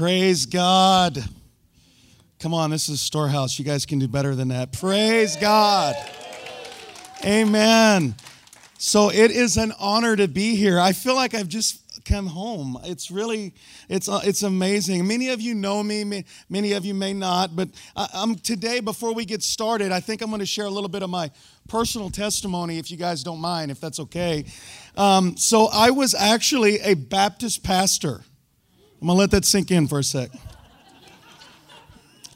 Praise God. Come on, this is a Storehouse. You guys can do better than that. Praise God. Amen. So it is an honor to be here. I feel like I've just come home. It's really, it's uh, it's amazing. Many of you know me, many of you may not, but I'm today. Before we get started, I think I'm going to share a little bit of my personal testimony, if you guys don't mind, if that's okay. Um, so I was actually a Baptist pastor. I'm going to let that sink in for a sec.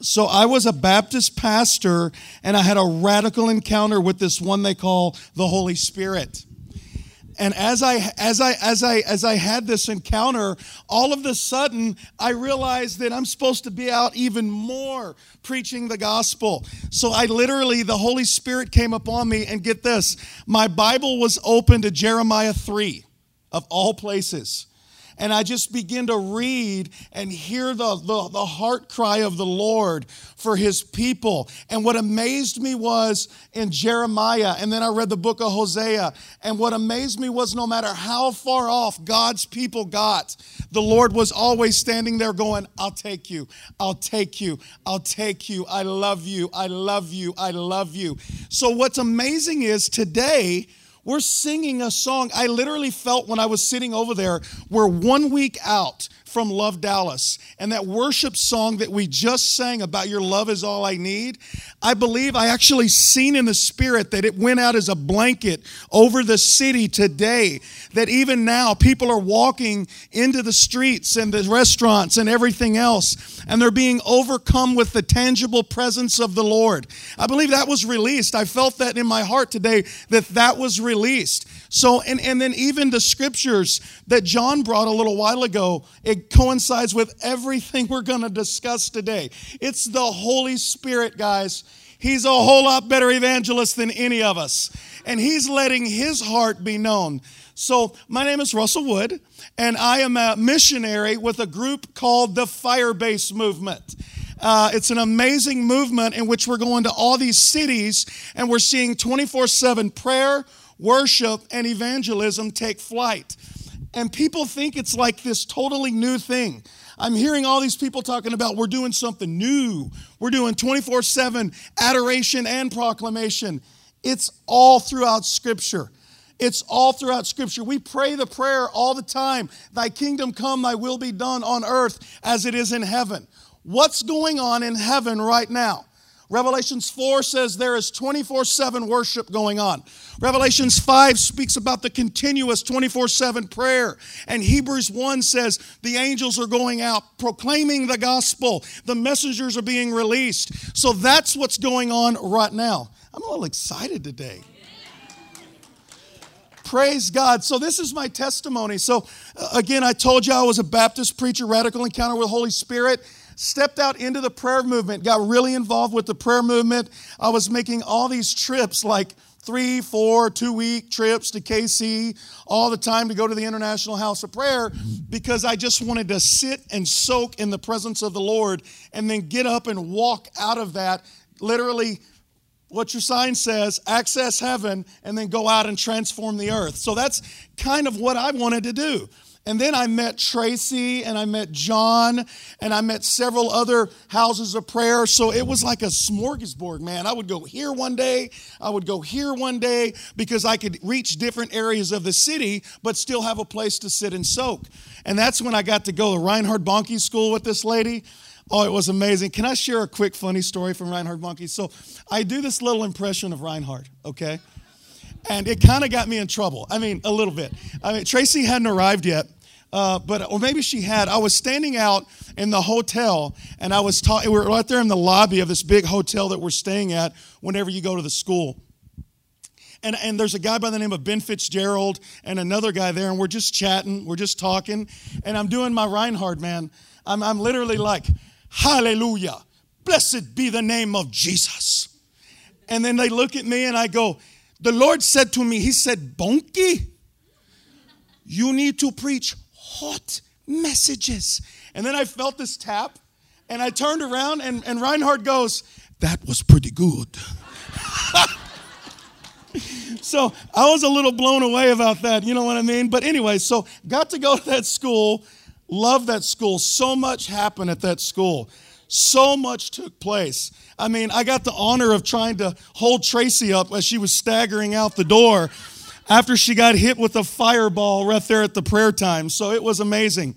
So I was a Baptist pastor and I had a radical encounter with this one they call the Holy Spirit. And as I as I as I as I had this encounter, all of a sudden I realized that I'm supposed to be out even more preaching the gospel. So I literally the Holy Spirit came upon me and get this, my Bible was open to Jeremiah 3 of all places and I just begin to read and hear the, the, the, heart cry of the Lord for his people. And what amazed me was in Jeremiah, and then I read the book of Hosea, and what amazed me was no matter how far off God's people got, the Lord was always standing there going, I'll take you, I'll take you, I'll take you, I love you, I love you, I love you. So what's amazing is today, we're singing a song. I literally felt when I was sitting over there, we're one week out from Love Dallas. And that worship song that we just sang about your love is all I need, I believe I actually seen in the spirit that it went out as a blanket over the city today. That even now people are walking into the streets and the restaurants and everything else, and they're being overcome with the tangible presence of the Lord. I believe that was released. I felt that in my heart today that that was released. So, and, and then even the scriptures that John brought a little while ago, it coincides with everything we're going to discuss today. It's the Holy Spirit, guys. He's a whole lot better evangelist than any of us, and he's letting his heart be known. So, my name is Russell Wood, and I am a missionary with a group called the Firebase Movement. Uh, it's an amazing movement in which we're going to all these cities and we're seeing 24 7 prayer, worship, and evangelism take flight. And people think it's like this totally new thing. I'm hearing all these people talking about we're doing something new. We're doing 24 7 adoration and proclamation. It's all throughout Scripture. It's all throughout Scripture. We pray the prayer all the time Thy kingdom come, Thy will be done on earth as it is in heaven. What's going on in heaven right now? Revelations 4 says there is 24 7 worship going on. Revelations 5 speaks about the continuous 24 7 prayer. And Hebrews 1 says the angels are going out proclaiming the gospel, the messengers are being released. So that's what's going on right now. I'm a little excited today. Praise God. So, this is my testimony. So, uh, again, I told you I was a Baptist preacher, radical encounter with Holy Spirit stepped out into the prayer movement, got really involved with the prayer movement. I was making all these trips, like three, four, two week trips to KC all the time to go to the International House of Prayer because I just wanted to sit and soak in the presence of the Lord and then get up and walk out of that, literally. What your sign says, access heaven, and then go out and transform the earth. So that's kind of what I wanted to do. And then I met Tracy and I met John and I met several other houses of prayer. So it was like a smorgasbord, man. I would go here one day, I would go here one day because I could reach different areas of the city, but still have a place to sit and soak. And that's when I got to go to Reinhard Bonnke School with this lady. Oh, it was amazing. Can I share a quick funny story from Reinhard Bonnke? So I do this little impression of Reinhard, okay? And it kind of got me in trouble. I mean, a little bit. I mean, Tracy hadn't arrived yet. Uh, but or maybe she had. I was standing out in the hotel, and I was talking. We were right there in the lobby of this big hotel that we're staying at. Whenever you go to the school, and, and there's a guy by the name of Ben Fitzgerald and another guy there, and we're just chatting, we're just talking, and I'm doing my Reinhard, man. I'm, I'm literally like, Hallelujah, blessed be the name of Jesus. And then they look at me and I go, the Lord said to me, He said, Bonnke, you need to preach hot messages. And then I felt this tap, and I turned around, and, and Reinhard goes, That was pretty good. so I was a little blown away about that, you know what I mean? But anyway, so got to go to that school. Love that school. So much happened at that school. So much took place. I mean, I got the honor of trying to hold Tracy up as she was staggering out the door after she got hit with a fireball right there at the prayer time. So it was amazing.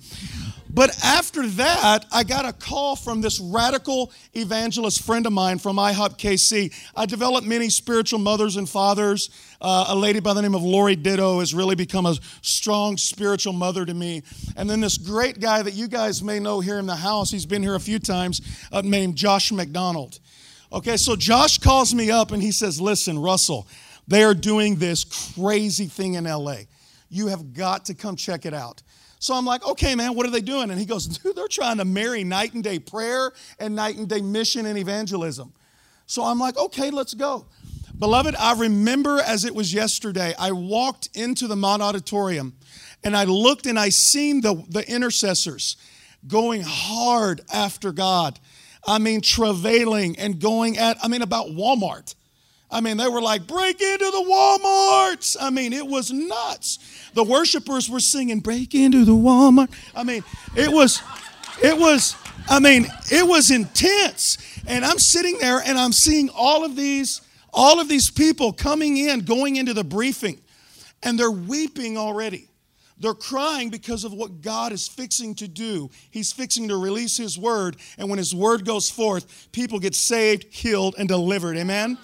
But after that, I got a call from this radical evangelist friend of mine from IHOP KC. I developed many spiritual mothers and fathers. Uh, a lady by the name of Lori Ditto has really become a strong spiritual mother to me. And then this great guy that you guys may know here in the house, he's been here a few times, uh, named Josh McDonald. Okay, so Josh calls me up and he says, Listen, Russell, they are doing this crazy thing in LA. You have got to come check it out. So I'm like, okay, man, what are they doing? And he goes, dude, they're trying to marry night and day prayer and night and day mission and evangelism. So I'm like, okay, let's go. Beloved, I remember as it was yesterday, I walked into the Mott Auditorium and I looked and I seen the, the intercessors going hard after God. I mean, travailing and going at, I mean, about Walmart. I mean, they were like, break into the Walmarts. I mean, it was nuts. The worshipers were singing, break into the Walmart. I mean, it was, it was, I mean, it was intense. And I'm sitting there and I'm seeing all of these, all of these people coming in, going into the briefing, and they're weeping already. They're crying because of what God is fixing to do. He's fixing to release His word, and when His word goes forth, people get saved, healed, and delivered. Amen?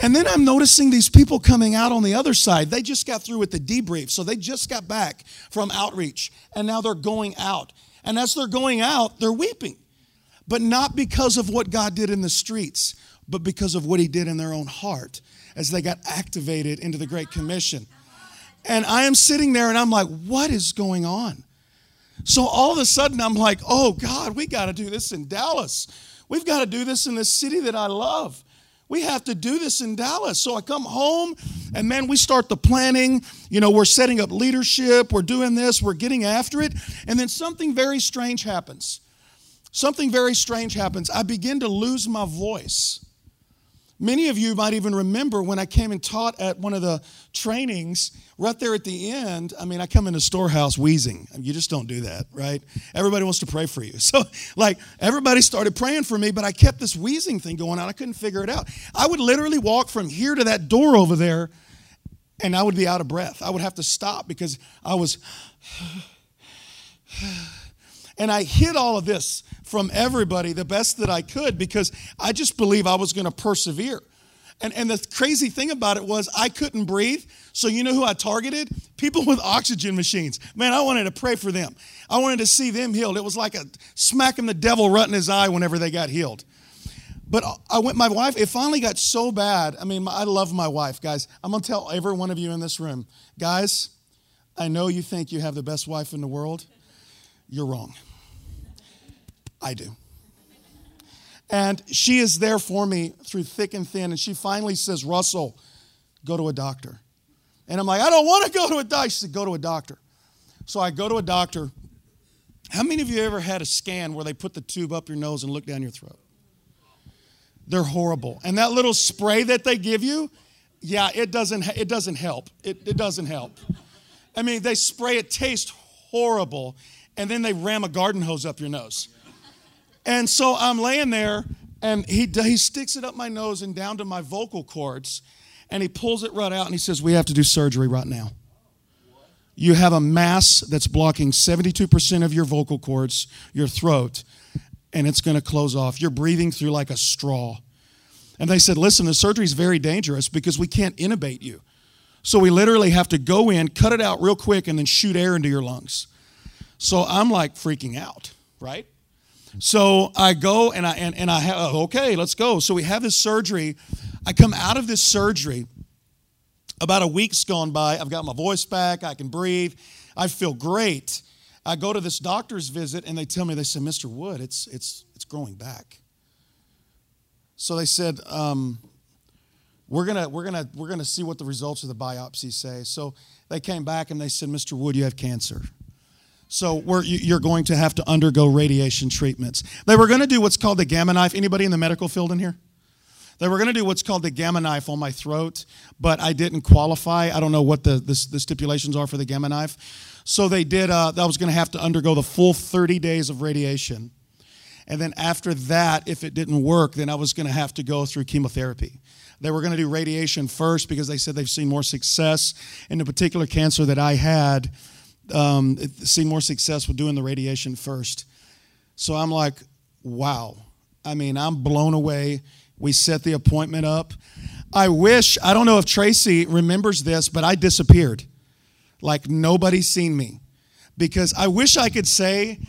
And then I'm noticing these people coming out on the other side. They just got through with the debrief. So they just got back from outreach and now they're going out. And as they're going out, they're weeping. But not because of what God did in the streets, but because of what He did in their own heart as they got activated into the Great Commission. And I am sitting there and I'm like, what is going on? So all of a sudden I'm like, oh God, we got to do this in Dallas. We've got to do this in the city that I love. We have to do this in Dallas. So I come home and man, we start the planning. You know, we're setting up leadership, we're doing this, we're getting after it. And then something very strange happens. Something very strange happens. I begin to lose my voice. Many of you might even remember when I came and taught at one of the trainings right there at the end. I mean, I come in the storehouse wheezing. You just don't do that, right? Everybody wants to pray for you. So, like, everybody started praying for me, but I kept this wheezing thing going on. I couldn't figure it out. I would literally walk from here to that door over there, and I would be out of breath. I would have to stop because I was. And I hid all of this from everybody the best that I could because I just believe I was going to persevere. And, and the crazy thing about it was I couldn't breathe. So you know who I targeted? People with oxygen machines. Man, I wanted to pray for them. I wanted to see them healed. It was like a smacking the devil right in his eye whenever they got healed. But I went, my wife, it finally got so bad. I mean, I love my wife, guys. I'm going to tell every one of you in this room, guys, I know you think you have the best wife in the world. You're wrong. I do. And she is there for me through thick and thin. And she finally says, Russell, go to a doctor. And I'm like, I don't want to go to a doctor. She said, go to a doctor. So I go to a doctor. How many of you ever had a scan where they put the tube up your nose and look down your throat? They're horrible. And that little spray that they give you, yeah, it doesn't, it doesn't help. It, it doesn't help. I mean, they spray it, tastes horrible, and then they ram a garden hose up your nose. And so I'm laying there, and he, he sticks it up my nose and down to my vocal cords, and he pulls it right out, and he says, We have to do surgery right now. You have a mass that's blocking 72% of your vocal cords, your throat, and it's going to close off. You're breathing through like a straw. And they said, Listen, the surgery is very dangerous because we can't intubate you. So we literally have to go in, cut it out real quick, and then shoot air into your lungs. So I'm like freaking out, right? So I go and I and, and I have okay, let's go. So we have this surgery. I come out of this surgery. About a week's gone by. I've got my voice back. I can breathe. I feel great. I go to this doctor's visit and they tell me they said, Mr. Wood, it's it's it's growing back. So they said, um, we're gonna we're gonna we're gonna see what the results of the biopsy say. So they came back and they said, Mr. Wood, you have cancer. So you're going to have to undergo radiation treatments. They were going to do what's called the gamma knife. Anybody in the medical field in here? They were going to do what's called the gamma knife on my throat, but I didn't qualify. I don't know what the, the, the stipulations are for the gamma knife. So they did, uh, I was going to have to undergo the full 30 days of radiation. And then after that, if it didn't work, then I was going to have to go through chemotherapy. They were going to do radiation first because they said they've seen more success in the particular cancer that I had, um, seen more success with doing the radiation first. So I'm like, wow. I mean, I'm blown away. We set the appointment up. I wish, I don't know if Tracy remembers this, but I disappeared. Like nobody's seen me. Because I wish I could say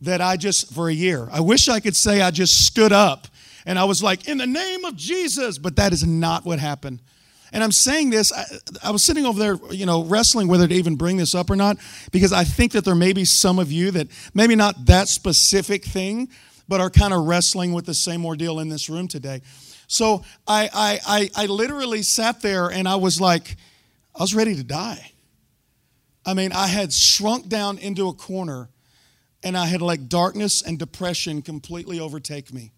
that I just, for a year, I wish I could say I just stood up and I was like, in the name of Jesus, but that is not what happened. And I'm saying this, I, I, was sitting over there, you know, wrestling whether to even bring this up or not, because I think that there may be some of you that maybe not that specific thing, but are kind of wrestling with the same ordeal in this room today. So I, I, I, I literally sat there and I was like, I was ready to die. I mean, I had shrunk down into a corner and I had like darkness and depression completely overtake me.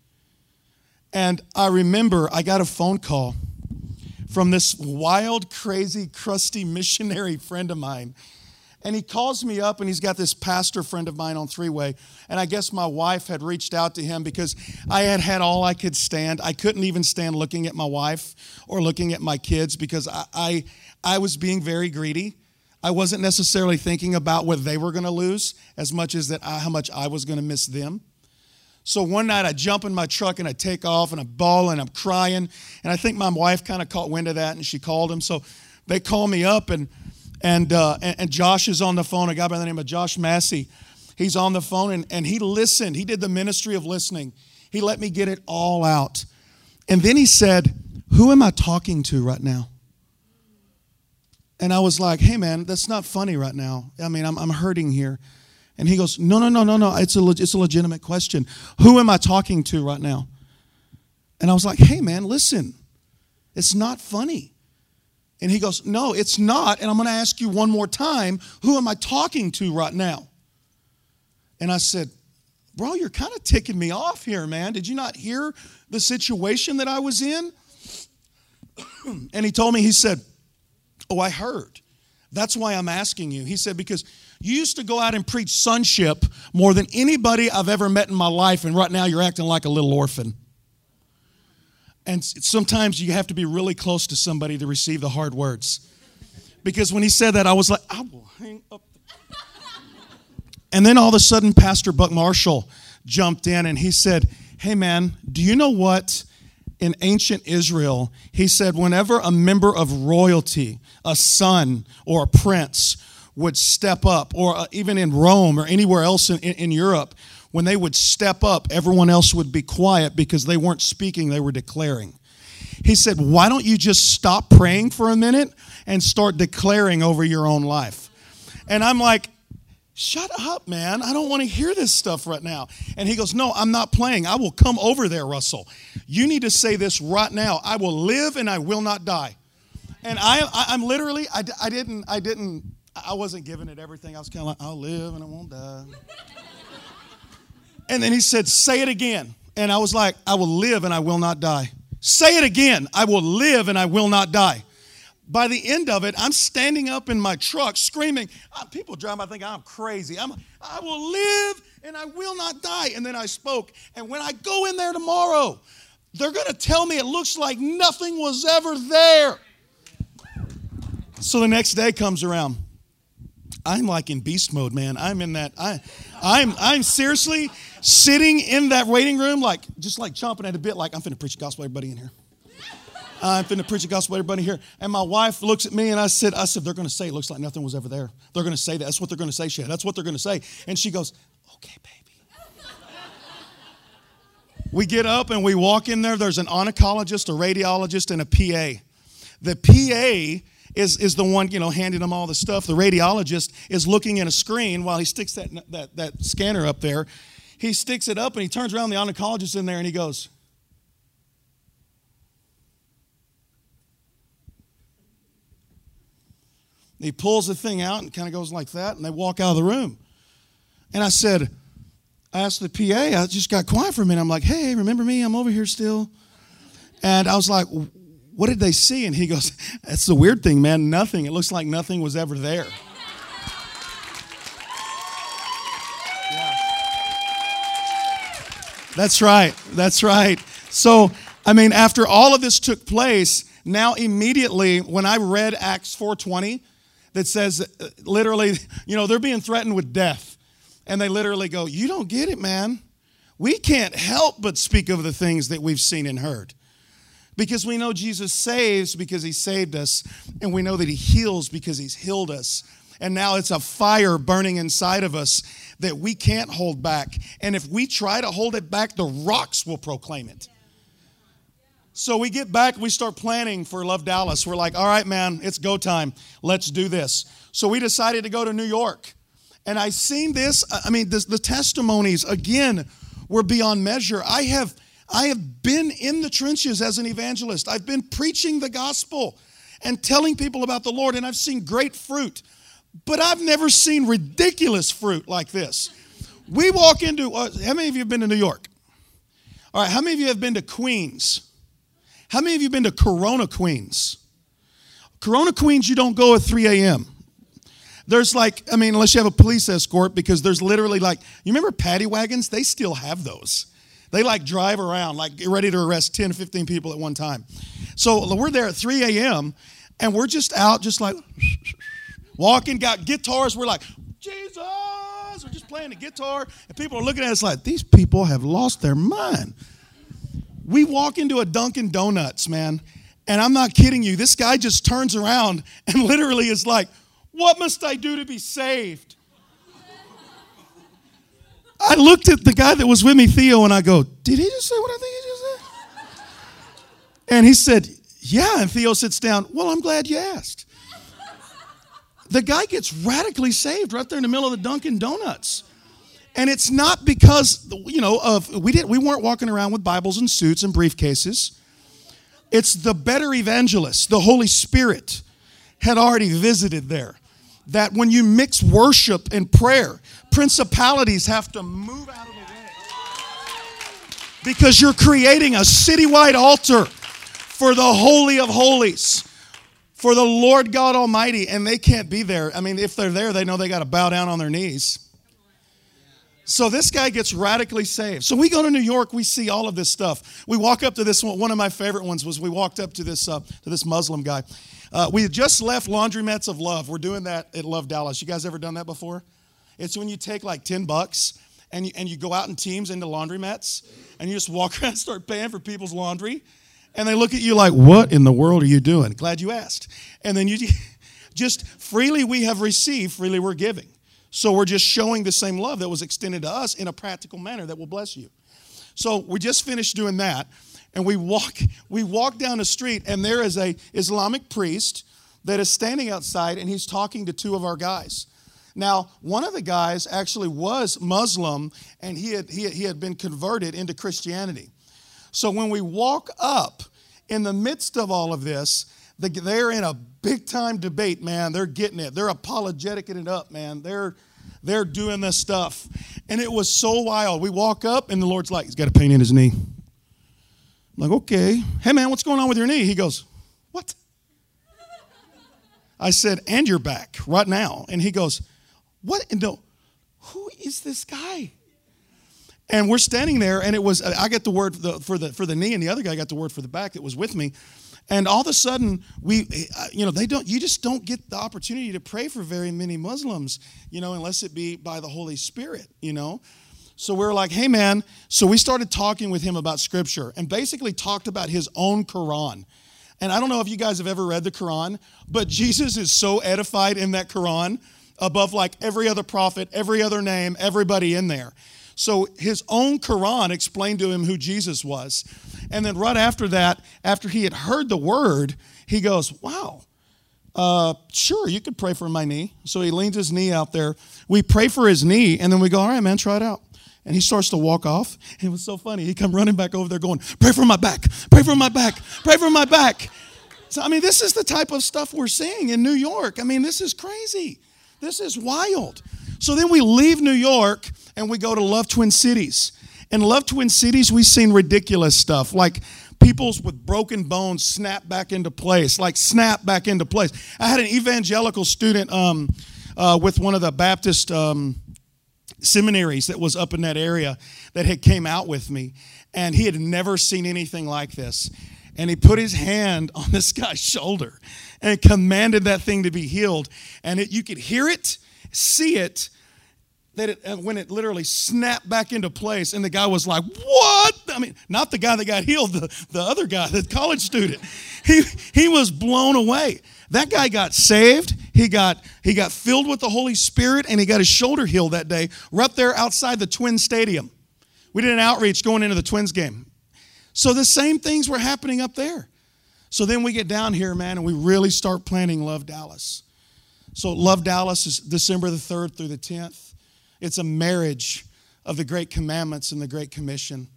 And I remember I got a phone call from this wild, crazy, crusty missionary friend of mine and he calls me up and he's got this pastor friend of mine on three way. And I guess my wife had reached out to him because I had had all I could stand. I couldn't even stand looking at my wife or looking at my kids because I, I, I was being very greedy. I wasn't necessarily thinking about what they were going to lose as much as that I, how much I was going to miss them. So one night I jump in my truck and I take off and I'm bawling, I'm crying. And I think my wife kind of caught wind of that and she called him. So they call me up and and, uh, and, and, Josh is on the phone, a guy by the name of Josh Massey. He's on the phone and, and he listened. He did the ministry of listening. He let me get it all out. And then he said, Who am I talking to right now? And I was like, Hey, man, that's not funny right now. I mean, I'm, I'm hurting here. And he goes, No, no, no, no, no. It's a, it's a legitimate question. Who am I talking to right now? And I was like, Hey, man, listen, it's not funny. And he goes, No, it's not. And I'm going to ask you one more time who am I talking to right now? And I said, Bro, you're kind of ticking me off here, man. Did you not hear the situation that I was in? and he told me, He said, Oh, I heard. That's why I'm asking you. He said, Because you used to go out and preach sonship more than anybody I've ever met in my life, and right now you're acting like a little orphan. And sometimes you have to be really close to somebody to receive the hard words. Because when he said that, I was like, I will hang up. And then all of a sudden, Pastor Buck Marshall jumped in and he said, Hey, man, do you know what? In ancient Israel, he said, whenever a member of royalty, a son or a prince, would step up, or uh, even in Rome or anywhere else in, in, in Europe, when they would step up, everyone else would be quiet because they weren't speaking, they were declaring. He said, Why don't you just stop praying for a minute and start declaring over your own life? And I'm like, Shut up, man. I don't want to hear this stuff right now. And he goes, No, I'm not playing. I will come over there, Russell. You need to say this right now. I will live and I will not die. And I, I am literally, I, I didn't, I didn't, I wasn't giving it everything. I was kind of like, I'll live and I won't die. And then he said, Say it again. And I was like, I will live and I will not die. Say it again. I will live and I will not die. By the end of it, I'm standing up in my truck screaming. People drive, I think I'm crazy. I'm, I will live and I will not die. And then I spoke. And when I go in there tomorrow, they're going to tell me it looks like nothing was ever there. So the next day comes around. I'm like in beast mode, man. I'm in that. I, I'm, I'm seriously sitting in that waiting room, like just like chomping at a bit, like I'm finna preach the gospel, everybody in here. I'm finna preach the gospel, everybody here. And my wife looks at me and I said, I said, they're gonna say it looks like nothing was ever there. They're gonna say that. That's what they're gonna say, Shad. That's what they're gonna say. And she goes, okay, baby. we get up and we walk in there. There's an oncologist, a radiologist, and a PA. The PA is, is the one, you know, handing them all the stuff. The radiologist is looking in a screen while he sticks that, that, that scanner up there. He sticks it up and he turns around, the oncologist in there, and he goes, He pulls the thing out and kind of goes like that, and they walk out of the room. And I said, I asked the PA, I just got quiet for a minute. I'm like, hey, remember me? I'm over here still. And I was like, what did they see? And he goes, that's the weird thing, man. Nothing. It looks like nothing was ever there. That's right. That's right. So, I mean, after all of this took place, now immediately when I read Acts 4:20 that says uh, literally, you know, they're being threatened with death. And they literally go, "You don't get it, man. We can't help but speak of the things that we've seen and heard." Because we know Jesus saves because he saved us, and we know that he heals because he's healed us. And now it's a fire burning inside of us that we can't hold back. And if we try to hold it back, the rocks will proclaim it. So we get back, we start planning for Love Dallas. We're like, all right, man, it's go time. Let's do this. So we decided to go to New York. And I seen this, I mean, this, the testimonies again were beyond measure. I have I have been in the trenches as an evangelist. I've been preaching the gospel and telling people about the Lord, and I've seen great fruit. But I've never seen ridiculous fruit like this. We walk into, uh, how many of you have been to New York? All right, how many of you have been to Queens? How many of you have been to Corona Queens? Corona Queens, you don't go at 3 a.m. There's like, I mean, unless you have a police escort, because there's literally like, you remember paddy wagons? They still have those. They like drive around, like ready to arrest 10 or 15 people at one time. So we're there at 3 a.m. and we're just out, just like walking, got guitars. We're like, Jesus! We're just playing the guitar. And people are looking at us like, these people have lost their mind. We walk into a Dunkin' Donuts, man, and I'm not kidding you. This guy just turns around and literally is like, What must I do to be saved? I looked at the guy that was with me, Theo, and I go, Did he just say what I think he just said? And he said, Yeah. And Theo sits down, Well, I'm glad you asked. The guy gets radically saved right there in the middle of the Dunkin' Donuts. And it's not because, you know, of we didn't we weren't walking around with Bibles and suits and briefcases. It's the better evangelist, the Holy Spirit, had already visited there. That when you mix worship and prayer, principalities have to move out of the way. Because you're creating a citywide altar for the Holy of Holies for the Lord God Almighty, and they can't be there. I mean, if they're there, they know they got to bow down on their knees. So this guy gets radically saved. So we go to New York, we see all of this stuff. We walk up to this one. One of my favorite ones was we walked up to this uh, to this Muslim guy. Uh, we had just left Laundromats of Love. We're doing that at Love Dallas. You guys ever done that before? It's when you take like ten bucks and you, and you go out in teams into laundromats and you just walk around and start paying for people's laundry. And they look at you like, what in the world are you doing? Glad you asked. And then you just freely we have received, freely we're giving. So we're just showing the same love that was extended to us in a practical manner that will bless you. So we just finished doing that, and we walk we walk down the street, and there is a Islamic priest that is standing outside, and he's talking to two of our guys. Now, one of the guys actually was Muslim, and he had, he had, he had been converted into Christianity. So when we walk up in the midst of all of this, they're in a big time debate, man. They're getting it. They're apologetic it up, man. They're they're doing this stuff. And it was so wild. We walk up and the Lord's like, he's got a pain in his knee. I'm like, okay. Hey man, what's going on with your knee? He goes, What? I said, and your back right now. And he goes, What? And no, who is this guy? And we're standing there, and it was I got the word for the, for the for the knee, and the other guy got the word for the back that was with me. And all of a sudden, we, uh, you know, they don't, you just don't get the opportunity to pray for very many Muslims, you know, unless it be by the Holy Spirit, you know. So we are like, hey, man. So we started talking with him about scripture and basically talked about his own Quran. And I don't know if you guys have ever read the Quran, but Jesus is so edified in that Quran above like every other prophet, every other name, everybody in there. So his own Quran explained to him who Jesus was. And then right after that, after he had heard the word, he goes, Wow, uh, sure, you could pray for my knee. So he leans his knee out there. We pray for his knee, and then we go, All right, man, try it out. And he starts to walk off. It was so funny. He come running back over there going, Pray for my back, pray for my back, pray for my back. So, I mean, this is the type of stuff we're seeing in New York. I mean, this is crazy. This is wild. So then we leave New York and we go to Love Twin Cities. In Love Twin Cities, we've seen ridiculous stuff like peoples with broken bones snap back into place, like snap back into place. I had an evangelical student um, uh, with one of the Baptist um, seminaries that was up in that area that had came out with me, and he had never seen anything like this. And he put his hand on this guy's shoulder and commanded that thing to be healed. And it, you could hear it, see it, that it, uh, when it literally snapped back into place, and the guy was like, What? I mean, not the guy that got healed, the, the other guy, the college student. He, he was blown away. That guy got saved. He got, he got filled with the Holy Spirit, and he got his shoulder healed that day right there outside the Twin Stadium. We did an outreach going into the Twins game. So the same things were happening up there. So then we get down here, man, and we really start planning Love Dallas. So Love Dallas is December the 3rd through the 10th. It's a marriage of the great commandments and the great commission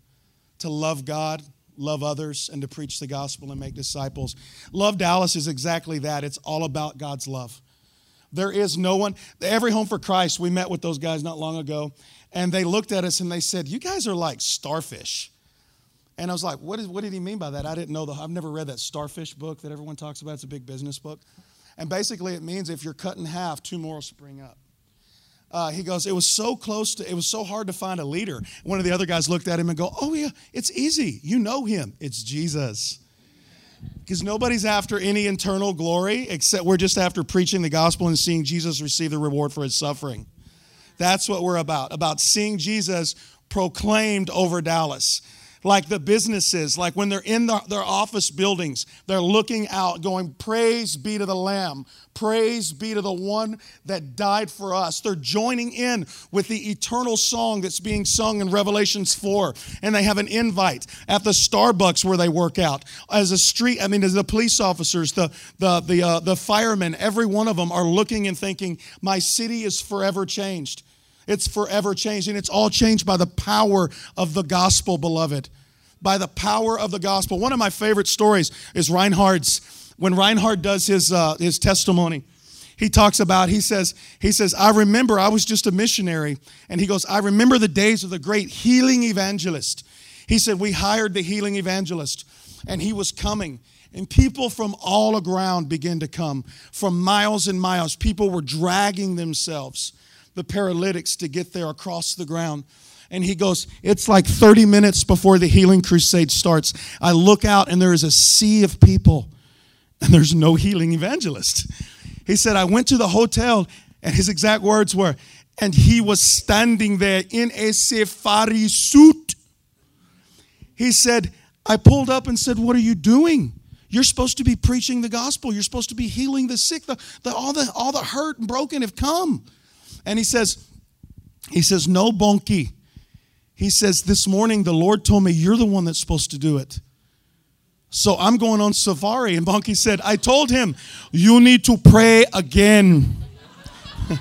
to love God, love others, and to preach the gospel and make disciples. Love Dallas is exactly that. It's all about God's love. There is no one, every home for Christ, we met with those guys not long ago, and they looked at us and they said, You guys are like starfish. And I was like, what, is, what did he mean by that? I didn't know. The, I've never read that starfish book that everyone talks about. It's a big business book. And basically, it means if you're cut in half, two more will spring up uh, he goes, it was so close to, it was so hard to find a leader. One of the other guys looked at him and go, oh yeah, it's easy. You know him. It's Jesus. Because nobody's after any internal glory except we're just after preaching the gospel and seeing Jesus receive the reward for his suffering. That's what we're about, about seeing Jesus proclaimed over Dallas like the businesses, like when they're in the, their office buildings, they're looking out, going, Praise be to the Lamb, praise be to the one that died for us. They're joining in with the eternal song that's being sung in Revelations 4. And they have an invite at the Starbucks where they work out. As a street, I mean, as the police officers, the, the, the, uh, the firemen, every one of them are looking and thinking, My city is forever changed. It's forever changing. it's all changed by the power of the gospel, beloved. By the power of the gospel. One of my favorite stories is Reinhard's. When Reinhard does his, uh, his testimony, he talks about he says he says i remember i was just a missionary and he goes i remember the days of the great healing evangelist he said we hired the healing evangelist and he was coming and people from all around began to come from miles and miles people were dragging themselves the paralytics to get there across the ground. And he goes, It's like 30 minutes before the healing crusade starts. I look out and there is a sea of people, and there's no healing evangelist. He said, I went to the hotel, and his exact words were, and he was standing there in a safari suit. He said, I pulled up and said, What are you doing? You're supposed to be preaching the gospel. You're supposed to be healing the sick. The, the, all, the, all the hurt and broken have come. And he says, he says, no Bonnke. He says, this morning the Lord told me you're the one that's supposed to do it. So I'm going on safari. And Bonnke said, I told him, you need to pray again.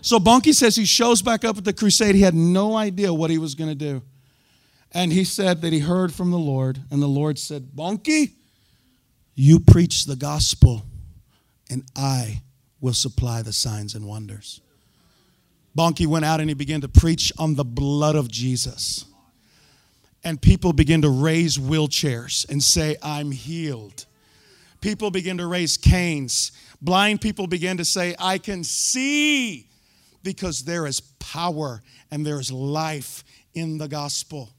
so Bonnke says he shows back up at the crusade. He had no idea what he was going to do. And he said that he heard from the Lord, and the Lord said, Bonnke, you preach the gospel, and I will supply the signs and wonders. Bonnke went out and he began to preach on the blood of Jesus. And people began to raise wheelchairs and say, I'm healed. People began to raise canes. Blind people began to say, I can see because there is power and there is life in the gospel.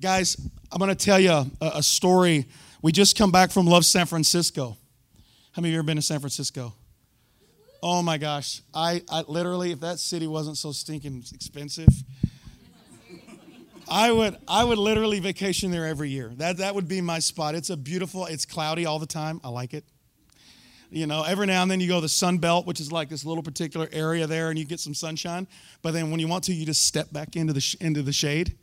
Guys, I'm going to tell you a, a, story. We just come back from Love San Francisco. How many of you ever been to San Francisco? Oh my gosh. I, I literally, if that city wasn't so stinking expensive, I would I would literally vacation there every year. That that would be my spot. It's a beautiful, it's cloudy all the time. I like it. You know, every now and then you go to the Sun Belt, which is like this little particular area there, and you get some sunshine. But then when you want to, you just step back into the sh- into the shade.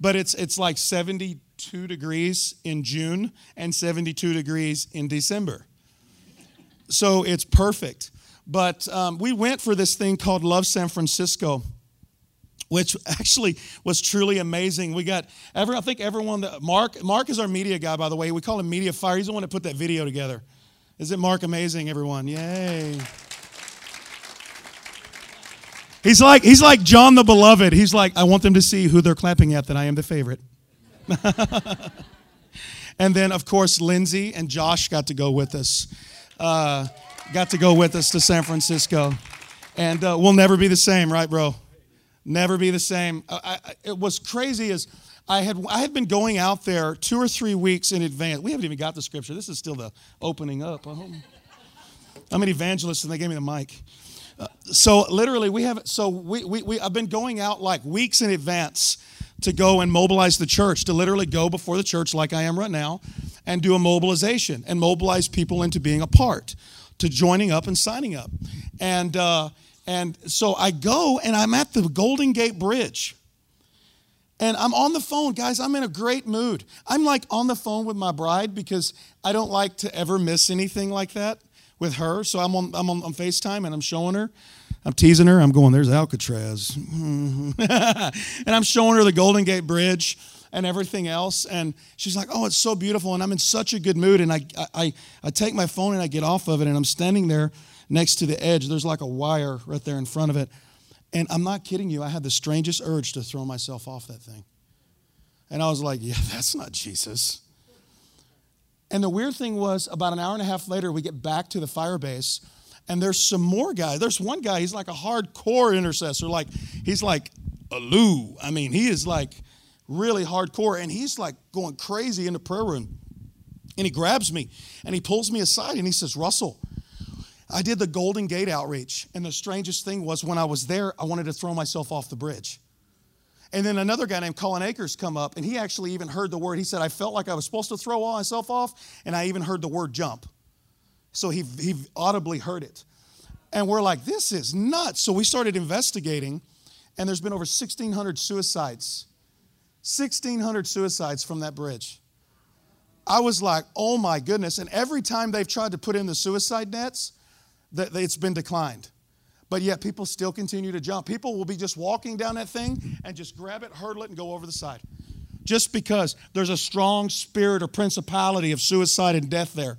But it's it's like 72 degrees in June and 72 degrees in December. So it's perfect. But um, we went for this thing called Love San Francisco which actually was truly amazing. We got every, I think everyone that Mark, Mark is our media guy, by the way. We call him Media Fire. He's the one that put that video together. Is it Mark amazing, everyone? Yay. He's like, he's like John the Beloved. He's like, I want them to see who they're clapping at, that I am the favorite. And then, of course, Lindsay and Josh got to go with us. Uh, got to go with us to San Francisco. And uh, we'll never be the same, right, bro? Never be the same. I, I, it was crazy as I had, I had been going out there two or three weeks in advance. We haven't even got the scripture. This is still the opening up. I'm an evangelist, and they gave me the mic. Uh, so literally, we have so we, we, we I've been going out like weeks in advance to go and mobilize the church, to literally go before the church like I am right now and do a mobilization and mobilize people into being a part, to joining up and signing up. And, uh, and so I go and I'm at the Golden Gate Bridge. And I'm on the phone, guys. I'm in a great mood. I'm like on the phone with my bride because I don't like to ever miss anything like that with her. So I'm on, I'm on, on FaceTime and I'm showing her I'm teasing her. I'm going, there's Alcatraz. and I'm showing her the Golden Gate Bridge and everything else. And she's like, oh, it's so beautiful. And I'm in such a good mood. And I, I, I take my phone and I get off of it. And I'm standing there next to the edge. There's like a wire right there in front of it. And I'm not kidding you. I had the strangest urge to throw myself off that thing. And I was like, yeah, that's not Jesus. And the weird thing was, about an hour and a half later, we get back to the fire base and there's some more guys. There's one guy, he's like a hardcore intercessor. Like, he's like a Lou. I mean, he is like really hardcore. And he's like going crazy in the prayer room. And he grabs me and he pulls me aside and he says, Russell, I did the Golden Gate outreach. And the strangest thing was when I was there, I wanted to throw myself off the bridge. And then another guy named Colin Akers come up, and he actually even heard the word. He said, I felt like I was supposed to throw myself off, and I even heard the word jump. So he, he audibly heard it. And we're like, this is nuts. So we started investigating, and there's been over 1,600 suicides. 1,600 suicides from that bridge. I was like, oh my goodness. And every time they've tried to put in the suicide nets, that it's been declined. But yet people still continue to jump. People will be just walking down that thing and just grab it, hurdle it, and go over the side. Just because there's a strong spirit or principality of suicide and death there.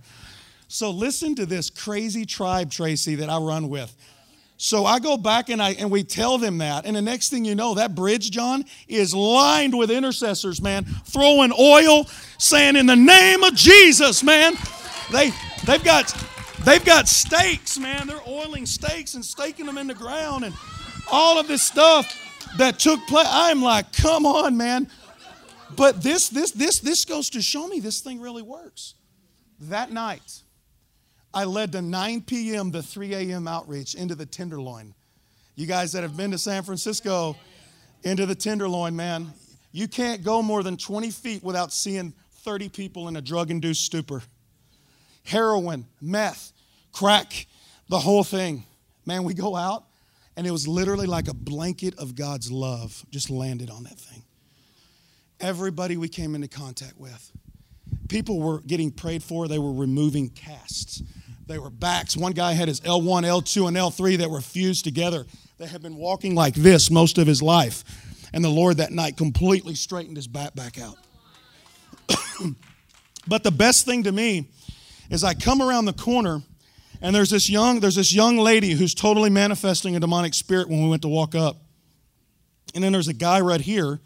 So listen to this crazy tribe, Tracy, that I run with. So I go back and I and we tell them that. And the next thing you know, that bridge, John, is lined with intercessors, man, throwing oil, saying, in the name of Jesus, man. They they've got they've got stakes, man. They're oiling stakes and staking them in the ground and all of this stuff that took place. I'm like, come on, man. But this this this this goes to show me this thing really works. That night, I led the 9 p.m. to 3 a.m. outreach into the Tenderloin. You guys that have been to San Francisco, into the Tenderloin, man, you can't go more than 20 feet without seeing 30 people in a drug induced stupor. Heroin, meth, crack, the whole thing. Man, we go out, and it was literally like a blanket of God's love just landed on that thing. Everybody we came into contact with. People were getting prayed for, they were removing casts. They were backs. One guy had his L1, L2, and L3 that were fused together. They had been walking like this most of his life. And the Lord that night completely straightened his back back out. but the best thing to me is I come around the corner and there's this young there's this young lady who's totally manifesting a demonic spirit when we went to walk up. And then there's a guy right here.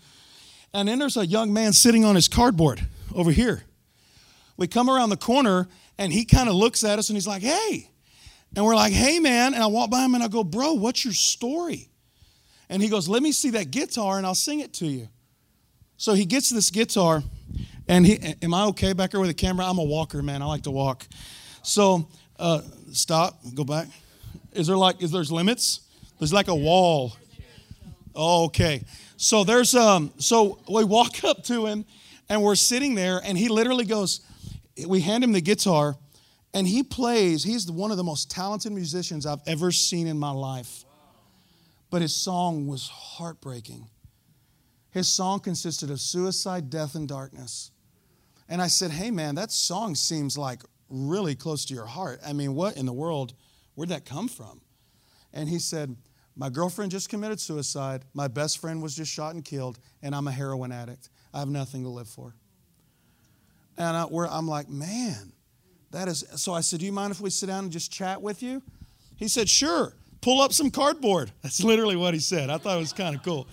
And then there's a young man sitting on his cardboard over here. We come around the corner and he kind of looks at us and he's like, hey. And we're like, hey, man. And I walk by him and I go, bro, what's your story? And he goes, let me see that guitar and I'll sing it to you. So he gets this guitar and he, am I okay back here with the camera? I'm a walker, man. I like to walk. So uh, stop, go back. Is there like, is there's limits? There's like a wall. Oh, okay. So there's, um, so we walk up to him and we're sitting there and he literally goes, we hand him the guitar, and he plays. He's one of the most talented musicians I've ever seen in my life. But his song was heartbreaking. His song consisted of suicide, death, and darkness. And I said, Hey, man, that song seems like really close to your heart. I mean, what in the world? Where'd that come from? And he said, My girlfriend just committed suicide. My best friend was just shot and killed, and I'm a heroin addict. I have nothing to live for. And I, where I'm like, man, that is. So I said, do you mind if we sit down and just chat with you? He said, sure. Pull up some cardboard. That's literally what he said. I thought it was kind of cool.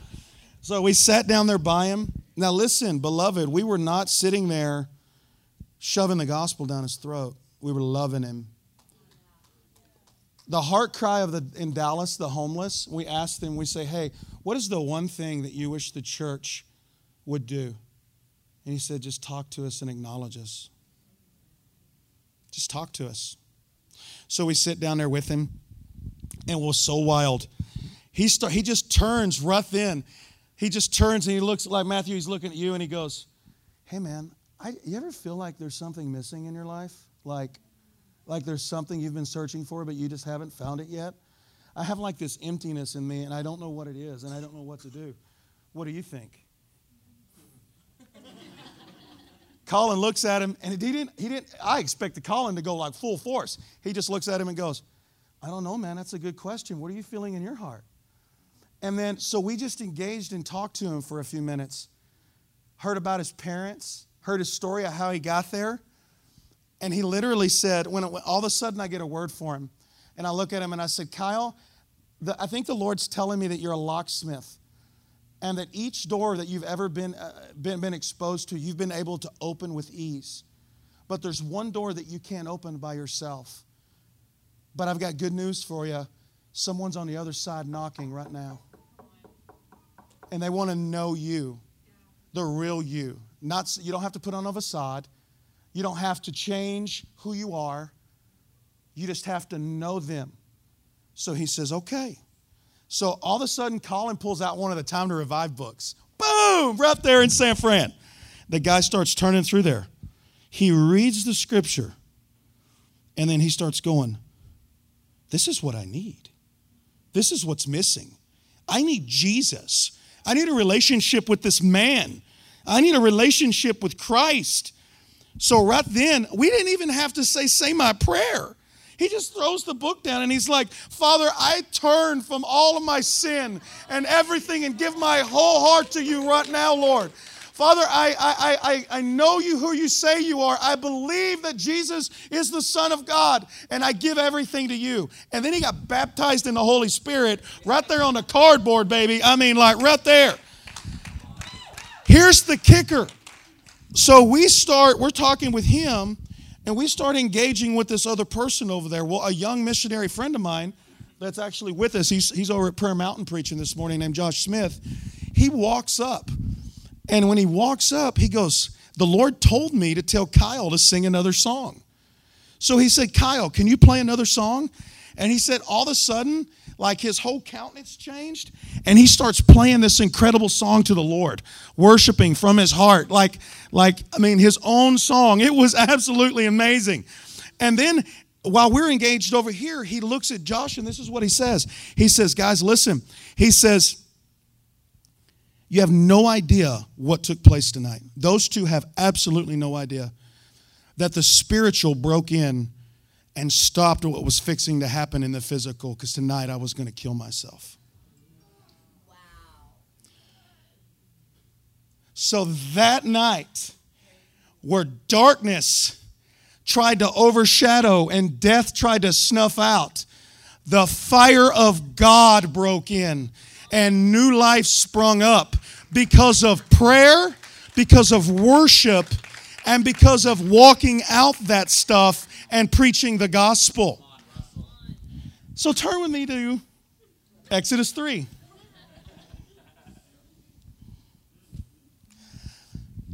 So we sat down there by him. Now, listen, beloved, we were not sitting there shoving the gospel down his throat. We were loving him. The heart cry of the in Dallas, the homeless, we asked them, we say, hey, what is the one thing that you wish the church would do? And he said, just talk to us and acknowledge us. Just talk to us. So we sit down there with him, and we're so wild. He, start, he just turns rough in. He just turns and he looks like Matthew, he's looking at you and he goes, Hey man, I, you ever feel like there's something missing in your life? Like, like there's something you've been searching for, but you just haven't found it yet? I have like this emptiness in me and I don't know what it is and I don't know what to do. What do you think? Colin looks at him and he didn't, he didn't, I expected Colin to go like full force. He just looks at him and goes, I don't know, man. That's a good question. What are you feeling in your heart? And then, so we just engaged and talked to him for a few minutes, heard about his parents, heard his story of how he got there. And he literally said, when, it, all of a sudden I get a word for him, and I look at him and I said, Kyle, the, I think the Lord's telling me that you're a locksmith and that each door that you've ever been, uh, been, been exposed to, you've been able to open with ease. But there's one door that you can't open by yourself. But I've got good news for you. Someone's on the other side knocking right now and they want to know you, the real you. Not, you don't have to put on a facade. You don't have to change who you are. You just have to know them. So he says, okay. So all of a sudden, Colin pulls out one of the Time to Revive books. Boom! Right there in San Fran. The guy starts turning through there. He reads the scripture, and then he starts going, This is what I need. This is what's missing. I need Jesus. I need a relationship with this man. I need a relationship with Christ. So right then, we didn't even have to say, say my prayer. He just throws the book down and he's like, Father, I turn from all of my sin and everything and give my whole heart to you right now, Lord. Father, I, I, I, I know you who you say you are. I believe that Jesus is the Son of God, and I give everything to you. And then he got baptized in the Holy Spirit right there on the cardboard, baby. I mean, like right there. Here's the kicker. So we start, we're talking with him, and we start engaging with this other person over there. Well, a young missionary friend of mine that's actually with us, he's, he's over at Prayer Mountain preaching this morning, named Josh Smith. He walks up and when he walks up, he goes, The Lord told me to tell Kyle to sing another song. So he said, Kyle, can you play another song? And he said, all of a sudden, like his whole countenance changed, and he starts playing this incredible song to the Lord, worshiping from his heart, like, like I mean, his own song. It was absolutely amazing. And then while we're engaged over here, he looks at Josh, and this is what he says. He says, Guys, listen. He says, you have no idea what took place tonight. Those two have absolutely no idea that the spiritual broke in and stopped what was fixing to happen in the physical because tonight I was going to kill myself. Wow. So that night, where darkness tried to overshadow and death tried to snuff out, the fire of God broke in and new life sprung up because of prayer, because of worship, and because of walking out that stuff and preaching the gospel. So turn with me to Exodus 3.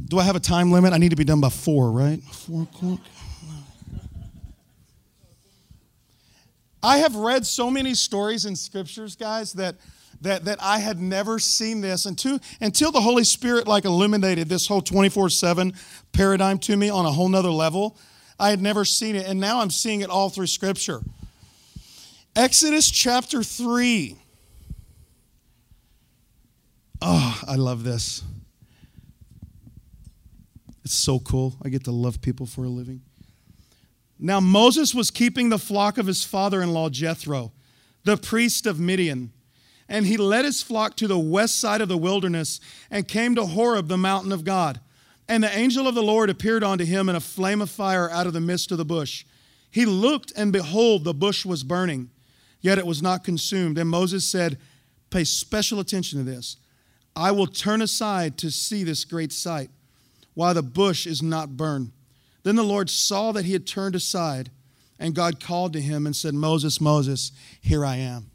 Do I have a time limit? I need to be done by four, right? Four o'clock. I have read so many stories in scriptures, guys, that that, that I had never seen this until, until the Holy Spirit like illuminated this whole 24-7 paradigm to me on a whole nother level. I had never seen it, and now I'm seeing it all through Scripture. Exodus chapter 3. Oh, I love this. It's so cool. I get to love people for a living. Now, Moses was keeping the flock of his father in law, Jethro, the priest of Midian. And he led his flock to the west side of the wilderness and came to Horeb, the mountain of God. And the angel of the Lord appeared unto him in a flame of fire out of the midst of the bush. He looked, and behold, the bush was burning, yet it was not consumed. And Moses said, Pay special attention to this. I will turn aside to see this great sight, while the bush is not burned. Then the Lord saw that he had turned aside, and God called to him and said, Moses, Moses, here I am.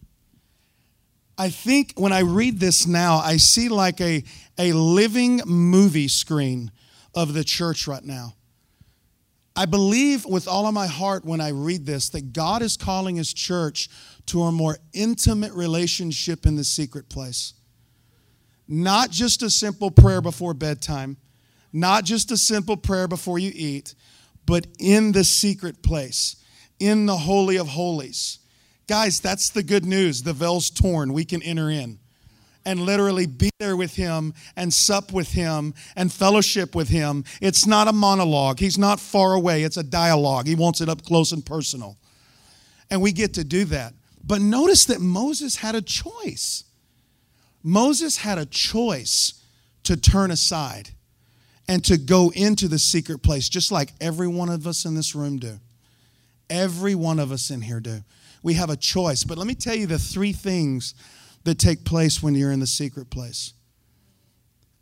I think when I read this now, I see like a, a living movie screen of the church right now. I believe with all of my heart when I read this that God is calling his church to a more intimate relationship in the secret place. Not just a simple prayer before bedtime, not just a simple prayer before you eat, but in the secret place, in the Holy of Holies. Guys, that's the good news. The veil's torn, we can enter in and literally be there with him and sup with him and fellowship with him. It's not a monologue. He's not far away. It's a dialogue. He wants it up close and personal. And we get to do that. But notice that Moses had a choice. Moses had a choice to turn aside and to go into the secret place, just like every one of us in this room do. Every one of us in here do. We have a choice. But let me tell you the three things that take place when you're in the secret place.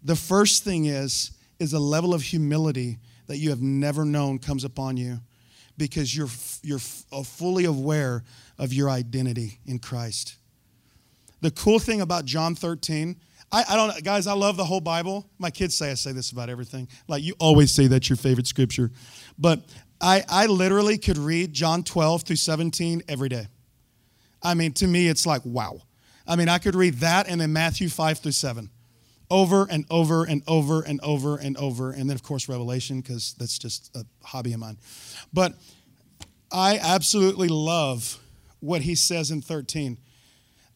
The first thing is is a level of humility that you have never known comes upon you because you're you're uh, fully aware of your identity in Christ. The cool thing about John 13, I, I don't guys, I love the whole Bible. My kids say I say this about everything. Like you always say that's your favorite scripture. But I, I literally could read John 12 through 17 every day. I mean, to me, it's like, wow. I mean, I could read that and then Matthew 5 through 7 over and over and over and over and over. And then, of course, Revelation, because that's just a hobby of mine. But I absolutely love what he says in 13.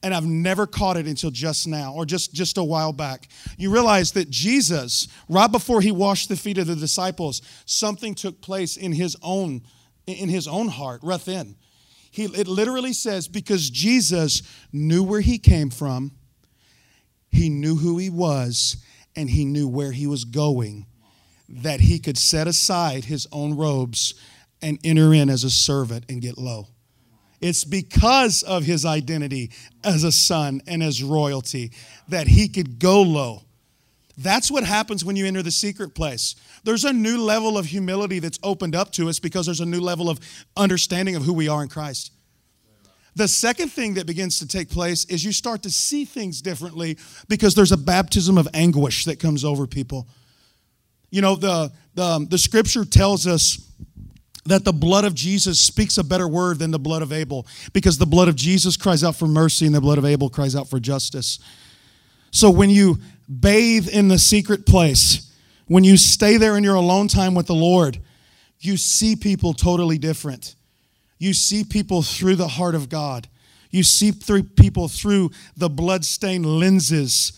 And I've never caught it until just now or just, just a while back. You realize that Jesus, right before he washed the feet of the disciples, something took place in his own, in his own heart, within. He, it literally says, because Jesus knew where he came from, he knew who he was, and he knew where he was going, that he could set aside his own robes and enter in as a servant and get low. It's because of his identity as a son and as royalty that he could go low. That's what happens when you enter the secret place. There's a new level of humility that's opened up to us because there's a new level of understanding of who we are in Christ. The second thing that begins to take place is you start to see things differently because there's a baptism of anguish that comes over people. You know, the, the, um, the scripture tells us that the blood of Jesus speaks a better word than the blood of Abel because the blood of Jesus cries out for mercy and the blood of Abel cries out for justice. So when you bathe in the secret place, when you stay there in your alone time with the Lord, you see people totally different. You see people through the heart of God. You see through people through the bloodstained lenses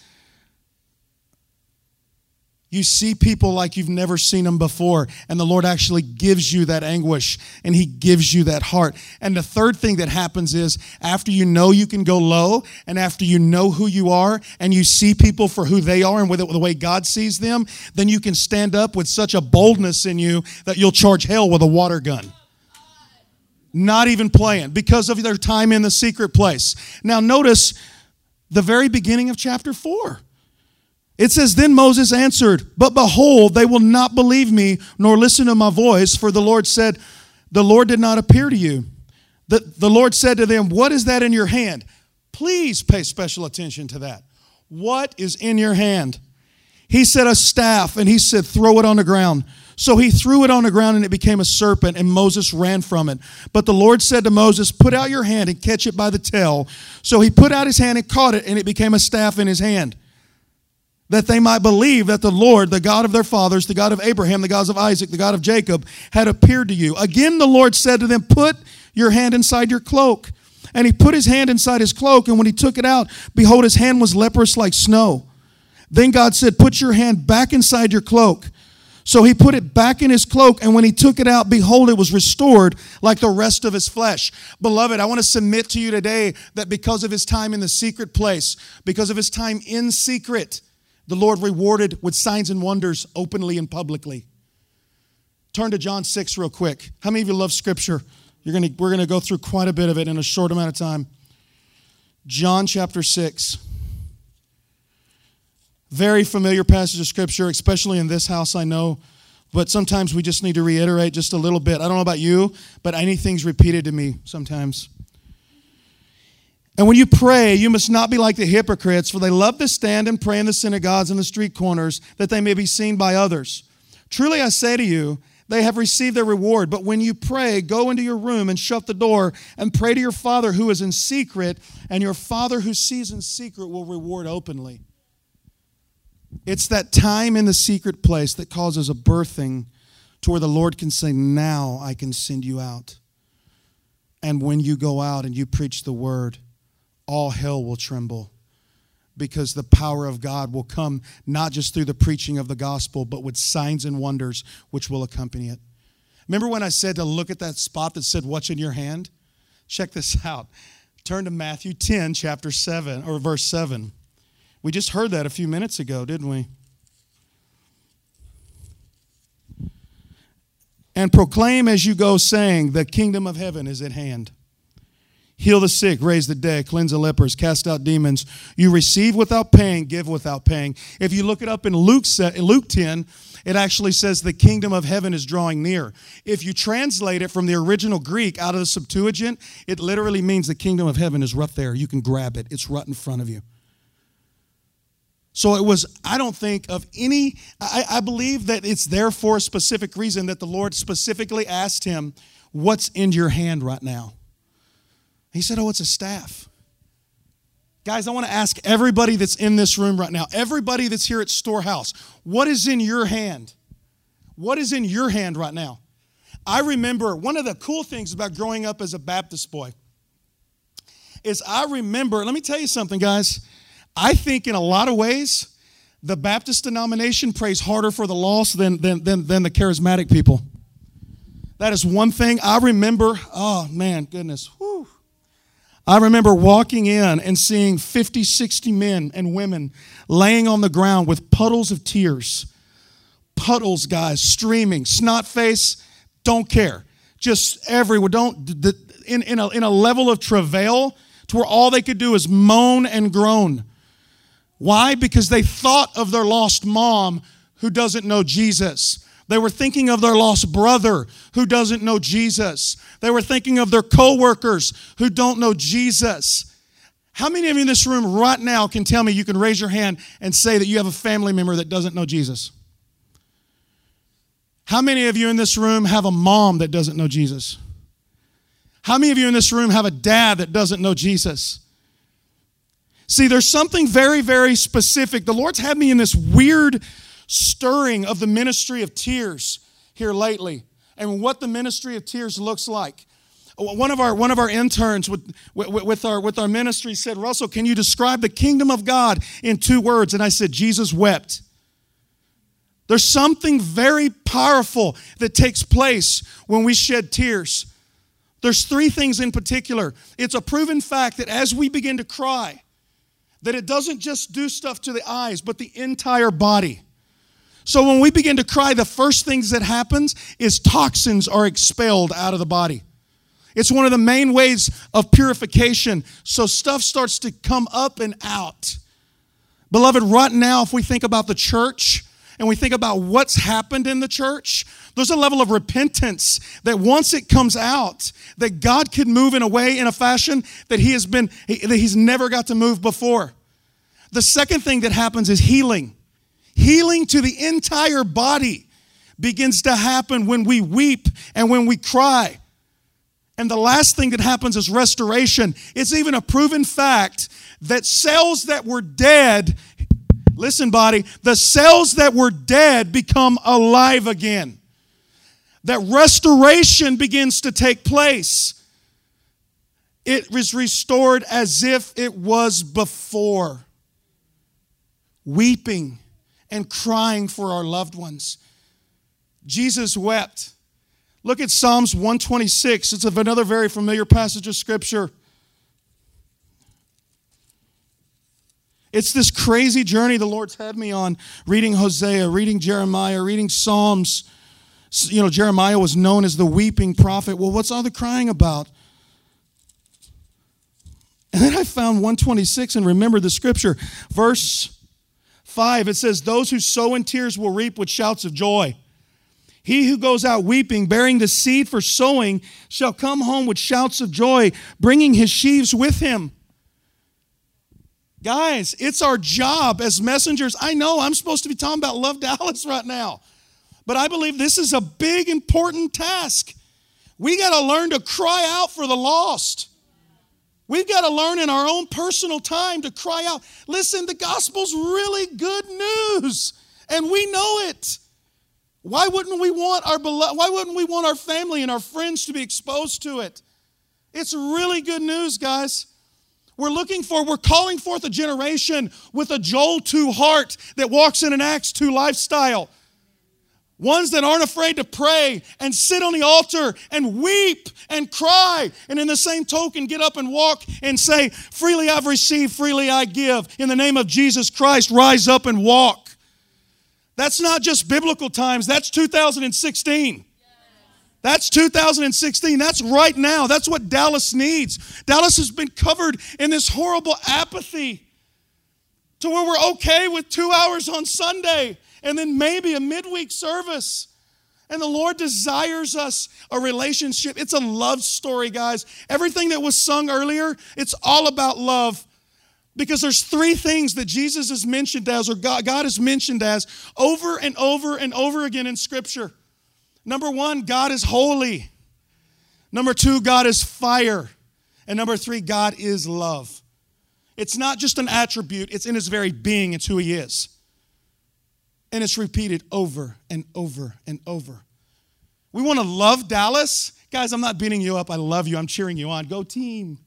you see people like you've never seen them before, and the Lord actually gives you that anguish and He gives you that heart. And the third thing that happens is after you know you can go low, and after you know who you are, and you see people for who they are and with the way God sees them, then you can stand up with such a boldness in you that you'll charge hell with a water gun. Not even playing because of their time in the secret place. Now, notice the very beginning of chapter 4. It says, Then Moses answered, But behold, they will not believe me nor listen to my voice, for the Lord said, The Lord did not appear to you. The, the Lord said to them, What is that in your hand? Please pay special attention to that. What is in your hand? He said, A staff, and he said, Throw it on the ground. So he threw it on the ground and it became a serpent, and Moses ran from it. But the Lord said to Moses, Put out your hand and catch it by the tail. So he put out his hand and caught it, and it became a staff in his hand that they might believe that the Lord, the God of their fathers, the God of Abraham, the God of Isaac, the God of Jacob, had appeared to you. Again, the Lord said to them, Put your hand inside your cloak. And he put his hand inside his cloak, and when he took it out, behold, his hand was leprous like snow. Then God said, Put your hand back inside your cloak. So he put it back in his cloak, and when he took it out, behold, it was restored like the rest of his flesh. Beloved, I want to submit to you today that because of his time in the secret place, because of his time in secret, the Lord rewarded with signs and wonders openly and publicly. Turn to John 6 real quick. How many of you love scripture? You're gonna, we're going to go through quite a bit of it in a short amount of time. John chapter 6. Very familiar passage of scripture, especially in this house. I know but sometimes we just need to reiterate just a little bit. I don't know about you, but anything's repeated to me sometimes. And when you pray, you must not be like the hypocrites, for they love to stand and pray in the synagogues and the street corners, that they may be seen by others. Truly I say to you, they have received their reward. But when you pray, go into your room and shut the door and pray to your Father who is in secret, and your Father who sees in secret will reward openly. It's that time in the secret place that causes a birthing to where the Lord can say, Now I can send you out. And when you go out and you preach the word, all hell will tremble because the power of God will come not just through the preaching of the gospel, but with signs and wonders which will accompany it. Remember when I said to look at that spot that said, What's in your hand? Check this out. Turn to Matthew 10, chapter 7, or verse 7. We just heard that a few minutes ago, didn't we? And proclaim as you go, saying, The kingdom of heaven is at hand. Heal the sick, raise the dead, cleanse the lepers, cast out demons. You receive without paying, give without paying. If you look it up in Luke, Luke 10, it actually says the kingdom of heaven is drawing near. If you translate it from the original Greek out of the Septuagint, it literally means the kingdom of heaven is right there. You can grab it, it's right in front of you. So it was, I don't think of any, I, I, believe that it's there for a specific reason that the Lord specifically asked him, What's in your hand right now? He said, Oh, it's a staff. Guys, I want to ask everybody that's in this room right now, everybody that's here at Storehouse, what is in your hand? What is in your hand right now? I remember one of the cool things about growing up as a Baptist boy is I remember, let me tell you something, guys. I think in a lot of ways, the Baptist denomination prays harder for the lost than, than, than, than the charismatic people. That is one thing I remember. Oh, man, goodness. Whew. I remember walking in and seeing 50, 60 men and women laying on the ground with puddles of tears. Puddles, guys, streaming, snot face, don't care. Just everywhere. Don't, in, in, a, in a level of travail to where all they could do is moan and groan. Why? Because they thought of their lost mom who doesn't know Jesus. They were thinking of their lost brother who doesn't know Jesus. They were thinking of their coworkers who don't know Jesus. How many of you in this room right now can tell me you can raise your hand and say that you have a family member that doesn't know Jesus? How many of you in this room have a mom that doesn't know Jesus? How many of you in this room have a dad that doesn't know Jesus? See, there's something very, very specific. The Lord's had me in this weird stirring of the ministry of tears here lately and what the ministry of tears looks like. One of our, one of our interns with, with, with, our, with our ministry said, Russell, can you describe the kingdom of God in two words? And I said, Jesus wept. There's something very powerful that takes place when we shed tears. There's three things in particular. It's a proven fact that as we begin to cry, that it doesn't just do stuff to the eyes, but the entire body. So when we begin to cry, the first things that happens is toxins are expelled out of the body. It's one of the main ways of purification. So stuff starts to come up and out. Beloved, right now, if we think about the church and we think about what's happened in the church, there's a level of repentance that once it comes out, that God can move in a way, in a fashion that He has been, that He's never got to move before. The second thing that happens is healing. Healing to the entire body begins to happen when we weep and when we cry. And the last thing that happens is restoration. It's even a proven fact that cells that were dead, listen, body, the cells that were dead become alive again that restoration begins to take place. It is restored as if it was before. Weeping and crying for our loved ones. Jesus wept. Look at Psalms 126. It's another very familiar passage of Scripture. It's this crazy journey the Lord's had me on reading Hosea, reading Jeremiah, reading Psalms you know, Jeremiah was known as the weeping prophet. Well, what's all the crying about? And then I found 126 and remember the scripture. Verse 5, it says, Those who sow in tears will reap with shouts of joy. He who goes out weeping, bearing the seed for sowing, shall come home with shouts of joy, bringing his sheaves with him. Guys, it's our job as messengers. I know I'm supposed to be talking about Love Dallas right now, but I believe this is a big, important task. We got to learn to cry out for the lost. We've got to learn in our own personal time to cry out. Listen, the gospel's really good news, and we know it. Why wouldn't we want our why wouldn't we want our family and our friends to be exposed to it? It's really good news, guys. We're looking for, we're calling forth a generation with a Joel 2 heart that walks in an Acts 2 lifestyle. Ones that aren't afraid to pray and sit on the altar and weep and cry. And in the same token, get up and walk and say, Freely I've received, freely I give. In the name of Jesus Christ, rise up and walk. That's not just biblical times, that's 2016. That's 2016. That's right now. That's what Dallas needs. Dallas has been covered in this horrible apathy to where we're okay with two hours on Sunday and then maybe a midweek service. And the Lord desires us a relationship. It's a love story, guys. Everything that was sung earlier, it's all about love. Because there's three things that Jesus is mentioned as, or God, God is mentioned as, over and over and over again in Scripture. Number one, God is holy. Number two, God is fire. And number three, God is love. It's not just an attribute, it's in his very being, it's who he is. And it's repeated over and over and over. We want to love Dallas. Guys, I'm not beating you up. I love you. I'm cheering you on. Go team.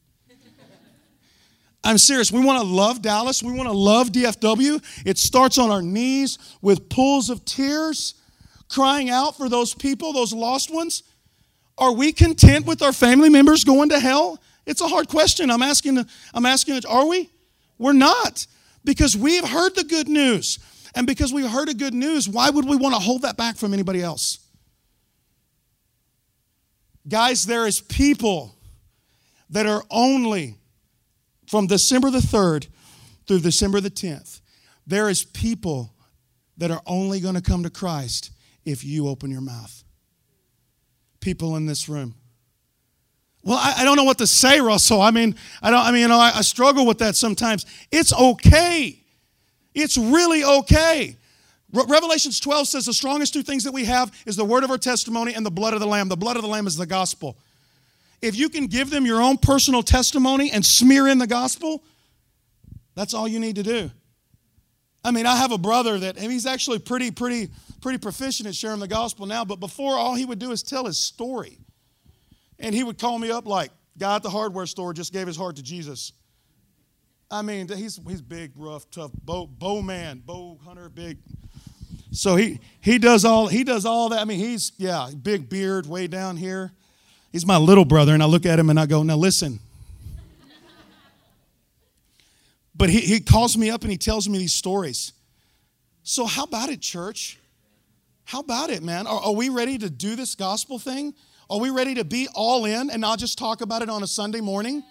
I'm serious. We want to love Dallas. We want to love DFW. It starts on our knees with pools of tears crying out for those people, those lost ones? Are we content with our family members going to hell? It's a hard question. I'm asking, I'm asking, are we? We're not. Because we've heard the good news. And because we've heard the good news, why would we want to hold that back from anybody else? Guys, there is people that are only from December the 3rd through December the 10th. There is people that are only going to come to Christ if you open your mouth. People in this room. Well, I, I don't know what to say, Russell. I mean, I don't. I mean, you know, I, I struggle with that sometimes. It's okay. It's really okay. Re- Revelations 12 says the strongest two things that we have is the word of our testimony and the blood of the Lamb. The blood of the Lamb is the gospel. If you can give them your own personal testimony and smear in the gospel, that's all you need to do. I mean, I have a brother that, and he's actually pretty, pretty, pretty proficient at sharing the gospel now, but before all he would do is tell his story. And he would call me up like, guy at the hardware store just gave his heart to Jesus. I mean, he's, he's big, rough, tough, bow, bow man, bow hunter, big. So he, he does all he does all that. I mean, he's yeah, big beard way down here. He's my little brother, and I look at him and I go, now listen, But he, he calls me up and he tells me these stories. So, how about it, church? How about it, man? Are, are, we ready to do this gospel thing? Are we ready to be all in and not just talk about it on a Sunday morning?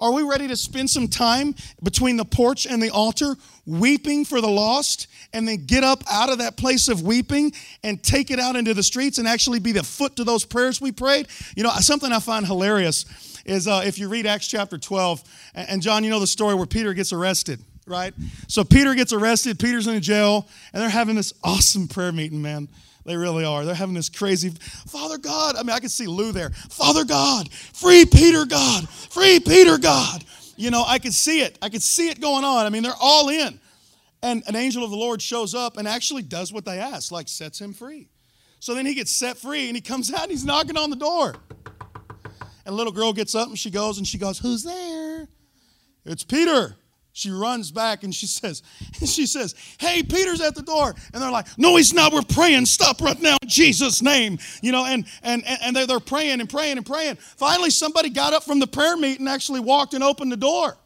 Are we ready to spend some time between the porch and the altar weeping for the lost and then get up out of that place of weeping and take it out into the streets and actually be the foot to those prayers we prayed? You know, something I find hilarious is uh, if you read Acts chapter 12, and John, you know the story where Peter gets arrested, right? So Peter gets arrested, Peter's in jail, and they're having this awesome prayer meeting, man. They really are. They're having this crazy, Father God. I mean, I can see Lou there. Father God, free Peter God, free Peter God. You know, I could see it. I could see it going on. I mean, they're all in. And an angel of the Lord shows up and actually does what they ask, like sets him free. So then he gets set free and he comes out and he's knocking on the door. And a little girl gets up and she goes and she goes, Who's there? It's Peter. She runs back and she says, she says, Hey, Peter's at the door. And they're like, No, he's not. We're praying. Stop right now in Jesus' name. You know, and and and they're, they're praying and praying and praying. Finally, somebody got up from the prayer meeting actually walked and opened the door.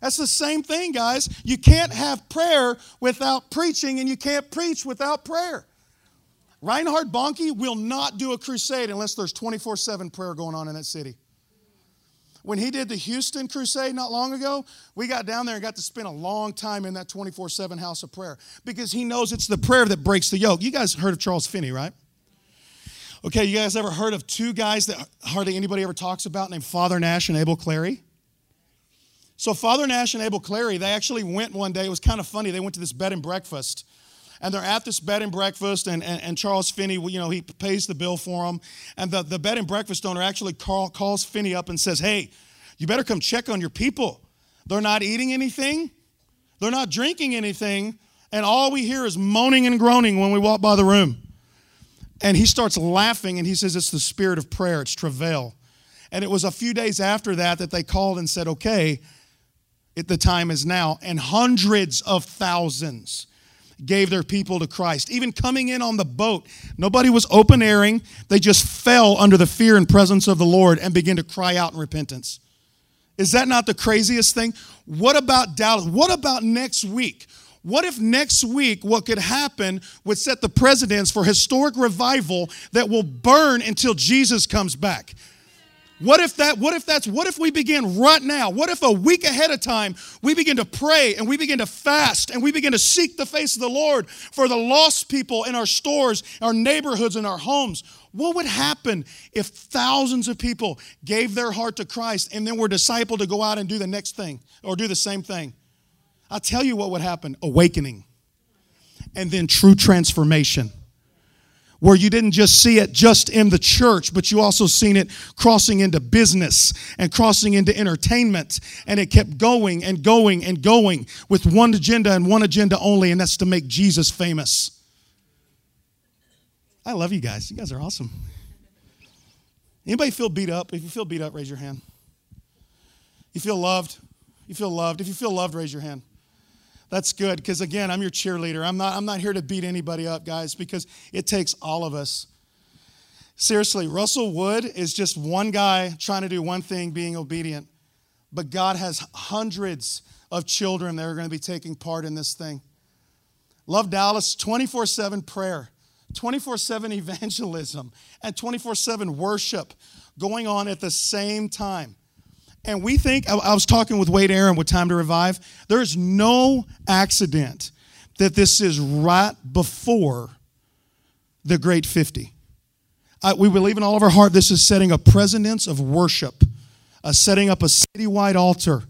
That's the same thing, guys. You can't have prayer without preaching, and you can't preach without prayer. Reinhard Bonnke will not do a crusade unless there's 24 7 prayer going on in that city. When he did the Houston crusade not long ago, we got down there and got to spend a long time in that 24 7 house of prayer because he knows it's the prayer that breaks the yoke. You guys heard of Charles Finney, right? Okay, you guys ever heard of two guys that hardly anybody ever talks about named Father Nash and Abel Clary? So, Father Nash and Abel Clary, they actually went one day. It was kind of funny. They went to this bed and breakfast. And they're at this bed and breakfast, and, and, and Charles Finney, you know, he pays the bill for them. And the, the bed and breakfast owner actually call, calls Finney up and says, Hey, you better come check on your people. They're not eating anything, they're not drinking anything, and all we hear is moaning and groaning when we walk by the room. And he starts laughing and he says, It's the spirit of prayer, it's travail. And it was a few days after that that they called and said, Okay, it, the time is now. And hundreds of thousands gave their people to Christ. Even coming in on the boat, nobody was open airing. They just fell under the fear and presence of the Lord and began to cry out in repentance. Is that not the craziest thing? What about Dallas? What about next week? What if next week what could happen would set the precedence for historic revival that will burn until Jesus comes back? What if that what if that's what if we begin right now? What if a week ahead of time we begin to pray and we begin to fast and we begin to seek the face of the Lord for the lost people in our stores, our neighborhoods and our homes? What would happen if thousands of people gave their heart to Christ and then were discipled to go out and do the next thing or do the same thing? I'll tell you what would happen awakening and then true transformation. Where you didn't just see it just in the church, but you also seen it crossing into business and crossing into entertainment. And it kept going and going and going with one agenda and one agenda only, and that's to make Jesus famous. I love you guys. You guys are awesome. Anybody feel beat up? If you feel beat up, raise your hand. You feel loved? You feel loved? If you feel loved, raise your hand. That's good because again, I'm your cheerleader. I'm not I'm not here to beat anybody up, guys, because it takes all of us. Seriously, Russell Wood is just one guy trying to do one thing, being obedient. But God has hundreds of children that are going to be taking part in this thing. Love Dallas 24 7 prayer, 24 7 evangelism, and 24 7 worship going on at the same time. And we think, I was talking with Wade Aaron with Time to Revive, there's no accident that this is right before the Great 50. I, we believe in all of our heart this is setting a precedence of worship, uh, setting up a citywide altar,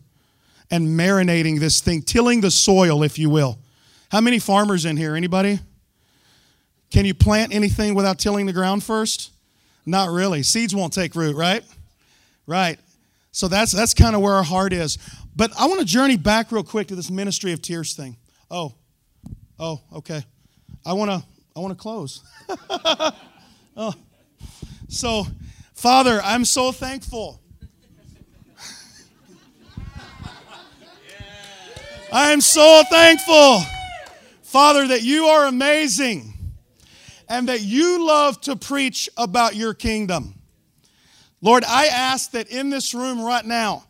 and marinating this thing, tilling the soil, if you will. How many farmers in here? Anybody? Can you plant anything without tilling the ground first? Not really. Seeds won't take root, right? Right. So that's that's kind of where our heart is. But I want to journey back real quick to this ministry of tears thing. Oh, oh, okay. I want to I want to close. oh, so Father, I'm so thankful. I am so thankful, Father, that you are amazing and that you love to preach about your kingdom. Lord, I ask that in this room right now,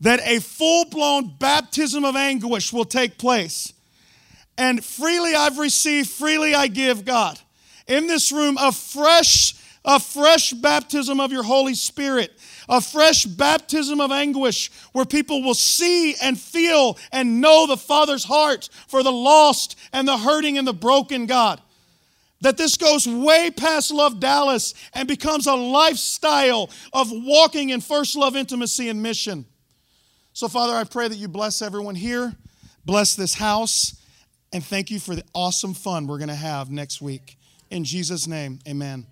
that a full blown baptism of anguish will take place. And freely I've received, freely I give, God. In this room, a fresh, a fresh baptism of your Holy Spirit, a fresh baptism of anguish where people will see and feel and know the Father's heart for the lost and the hurting and the broken, God that this goes way past Love Dallas and becomes a lifestyle of walking in first love intimacy and mission. So, Father, I pray that you bless everyone here, bless this house, and thank you for the awesome fun we're going to have next week. In Jesus' name, amen.